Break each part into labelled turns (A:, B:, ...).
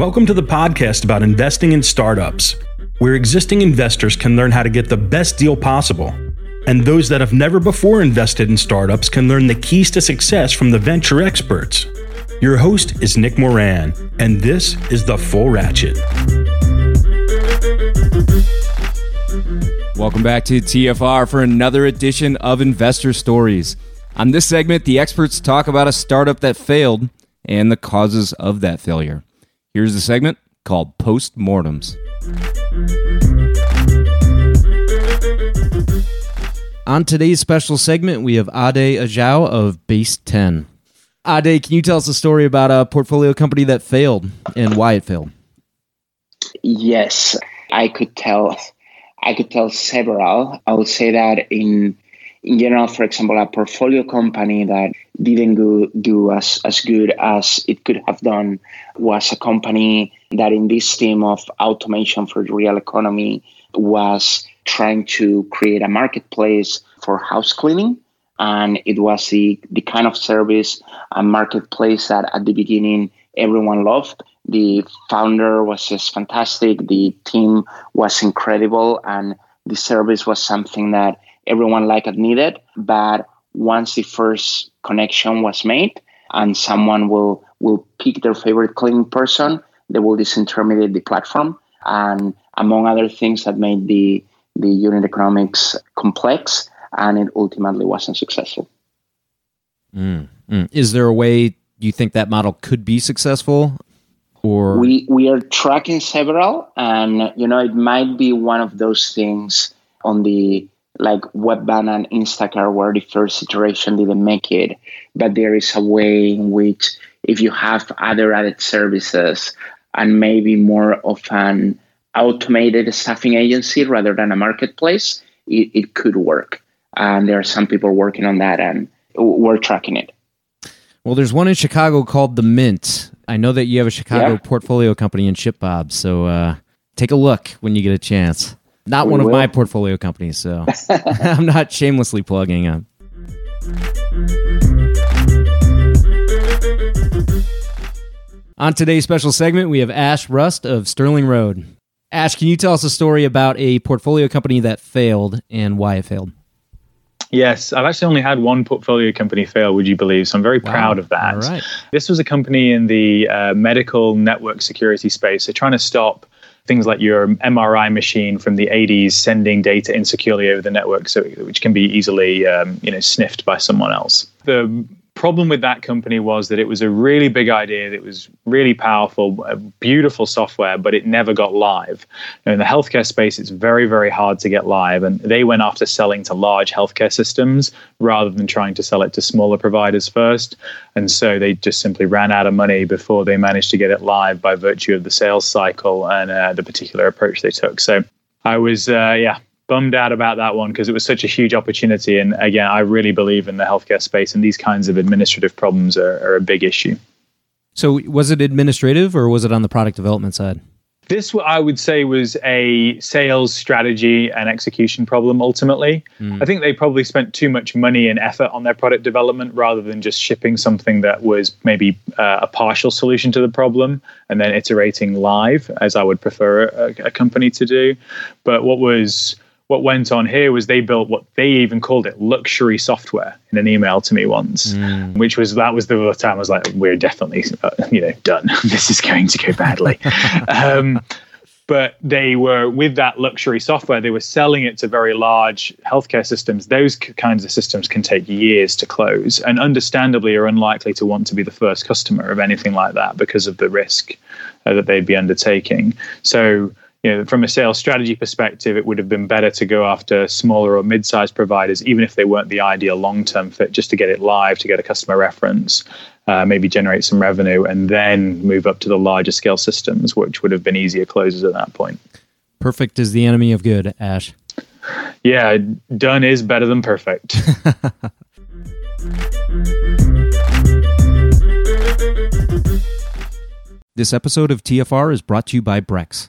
A: Welcome to the podcast about investing in startups, where existing investors can learn how to get the best deal possible. And those that have never before invested in startups can learn the keys to success from the venture experts. Your host is Nick Moran, and this is The Full Ratchet.
B: Welcome back to TFR for another edition of Investor Stories. On this segment, the experts talk about a startup that failed and the causes of that failure. Here's the segment called Postmortems. On today's special segment, we have Ade Ajao of Base 10. Ade, can you tell us a story about a portfolio company that failed and why it failed?
C: Yes, I could tell. I could tell several. I would say that in in general, for example, a portfolio company that didn't go, do as, as good as it could have done was a company that in this theme of automation for the real economy was trying to create a marketplace for house cleaning. And it was the, the kind of service and marketplace that at the beginning everyone loved. The founder was just fantastic. The team was incredible. And the service was something that everyone liked and needed. But once the first connection was made and someone will will pick their favorite cleaning person, they will disintermediate the platform. And among other things that made the the unit economics complex and it ultimately wasn't successful.
B: Mm, mm. Is there a way you think that model could be successful? Or
C: we we are tracking several and you know it might be one of those things on the like Webvan and Instacart where the first iteration didn't make it, but there is a way in which if you have other added services and maybe more of an automated staffing agency rather than a marketplace, it, it could work. And there are some people working on that and we're tracking it.
B: Well, there's one in Chicago called The Mint. I know that you have a Chicago yeah. portfolio company in ShipBob, so uh, take a look when you get a chance. Not we one will. of my portfolio companies, so I'm not shamelessly plugging them. On today's special segment, we have Ash Rust of Sterling Road. Ash, can you tell us a story about a portfolio company that failed and why it failed?
D: Yes, I've actually only had one portfolio company fail, would you believe? So I'm very wow. proud of that. This was a company in the uh, medical network security space. They're trying to stop things like your MRI machine from the 80s sending data insecurely over the network, so which can be easily um, you know sniffed by someone else. The problem with that company was that it was a really big idea that was really powerful, beautiful software, but it never got live. Now, in the healthcare space, it's very, very hard to get live. And they went after selling to large healthcare systems rather than trying to sell it to smaller providers first. And so they just simply ran out of money before they managed to get it live by virtue of the sales cycle and uh, the particular approach they took. So I was, uh, yeah, bummed out about that one because it was such a huge opportunity. And again, I really believe in the healthcare space, and these kinds of administrative problems are, are a big issue.
B: So, was it administrative or was it on the product development side?
D: This, I would say, was a sales strategy and execution problem ultimately. Mm. I think they probably spent too much money and effort on their product development rather than just shipping something that was maybe uh, a partial solution to the problem and then iterating live, as I would prefer a, a company to do. But what was what went on here was they built what they even called it luxury software in an email to me once, mm. which was that was the time I was like, we're definitely uh, you know done. this is going to go badly. um, but they were with that luxury software they were selling it to very large healthcare systems those kinds of systems can take years to close and understandably are unlikely to want to be the first customer of anything like that because of the risk uh, that they'd be undertaking so you know, from a sales strategy perspective, it would have been better to go after smaller or mid-sized providers, even if they weren't the ideal long-term fit, just to get it live, to get a customer reference, uh, maybe generate some revenue, and then move up to the larger scale systems, which would have been easier closes at that point.
B: Perfect is the enemy of good, Ash.
D: Yeah, done is better than perfect.
B: this episode of TFR is brought to you by Brex.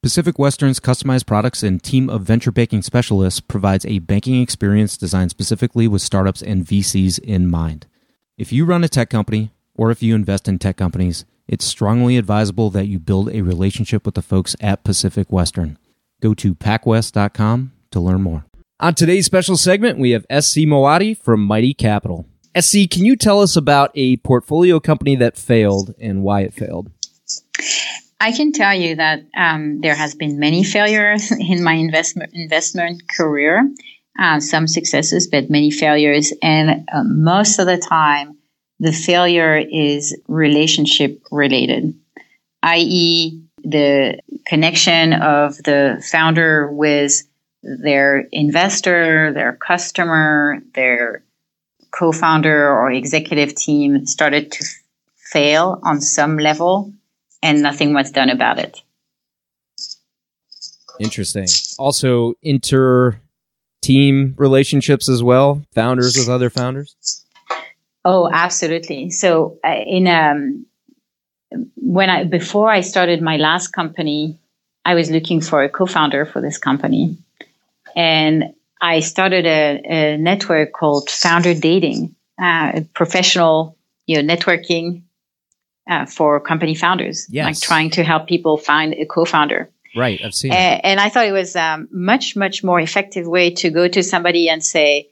B: Pacific Western's customized products and team of venture banking specialists provides a banking experience designed specifically with startups and VCs in mind. If you run a tech company or if you invest in tech companies, it's strongly advisable that you build a relationship with the folks at Pacific Western. Go to pacwest.com to learn more. On today's special segment, we have SC Moatti from Mighty Capital. SC, can you tell us about a portfolio company that failed and why it failed?
E: I can tell you that um, there has been many failures in my investment investment career. Uh, some successes, but many failures, and uh, most of the time, the failure is relationship related, i.e., the connection of the founder with their investor, their customer, their co-founder or executive team started to fail on some level and nothing was done about it.
B: Interesting. Also, inter team relationships as well, founders with other founders.
E: Oh, absolutely. So, uh, in um, when I before I started my last company, I was looking for a co-founder for this company, and I started a, a network called Founder Dating, uh, professional, you know, networking uh, for company founders,
B: yes.
E: like trying to help people find a co-founder.
B: Right, I've seen.
E: And, and I thought it was a um, much, much more effective way to go to somebody and say,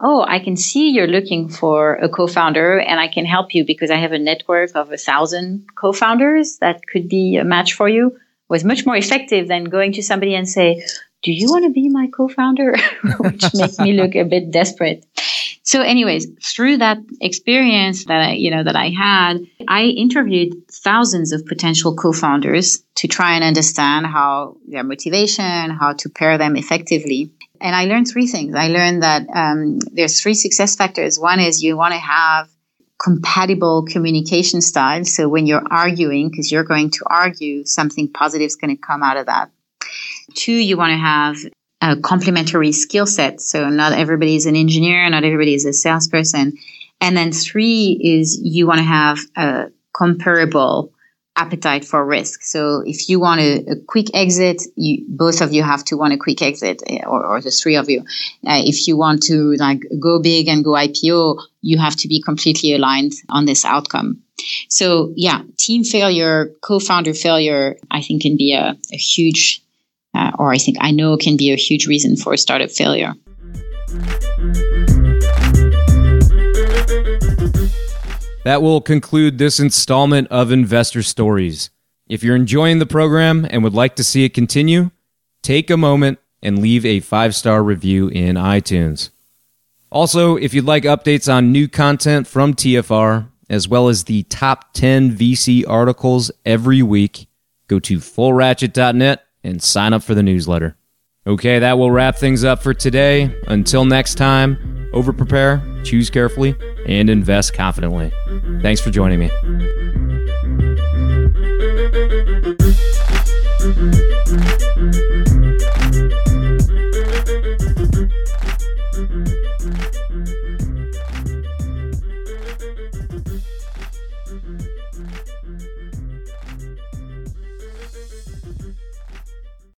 E: "Oh, I can see you're looking for a co-founder, and I can help you because I have a network of a thousand co-founders that could be a match for you." Was much more effective than going to somebody and say, "Do you want to be my co-founder?" Which makes me look a bit desperate. So anyways, through that experience that I, you know, that I had, I interviewed thousands of potential co-founders to try and understand how their motivation, how to pair them effectively. And I learned three things. I learned that um, there's three success factors. One is you want to have compatible communication styles. So when you're arguing, because you're going to argue, something positive is going to come out of that. Two, you want to have a complementary skill set. So not everybody is an engineer, not everybody is a salesperson. And then three is you want to have a comparable appetite for risk. So if you want a, a quick exit, you, both of you have to want a quick exit, eh, or, or the three of you. Uh, if you want to like go big and go IPO, you have to be completely aligned on this outcome. So yeah, team failure, co-founder failure, I think can be a, a huge or I think I know can be a huge reason for a startup failure.
B: That will conclude this installment of Investor Stories. If you're enjoying the program and would like to see it continue, take a moment and leave a five star review in iTunes. Also, if you'd like updates on new content from TFR, as well as the top 10 VC articles every week, go to fullratchet.net and sign up for the newsletter. Okay, that will wrap things up for today. Until next time, over prepare choose carefully, and invest confidently. Thanks for joining me.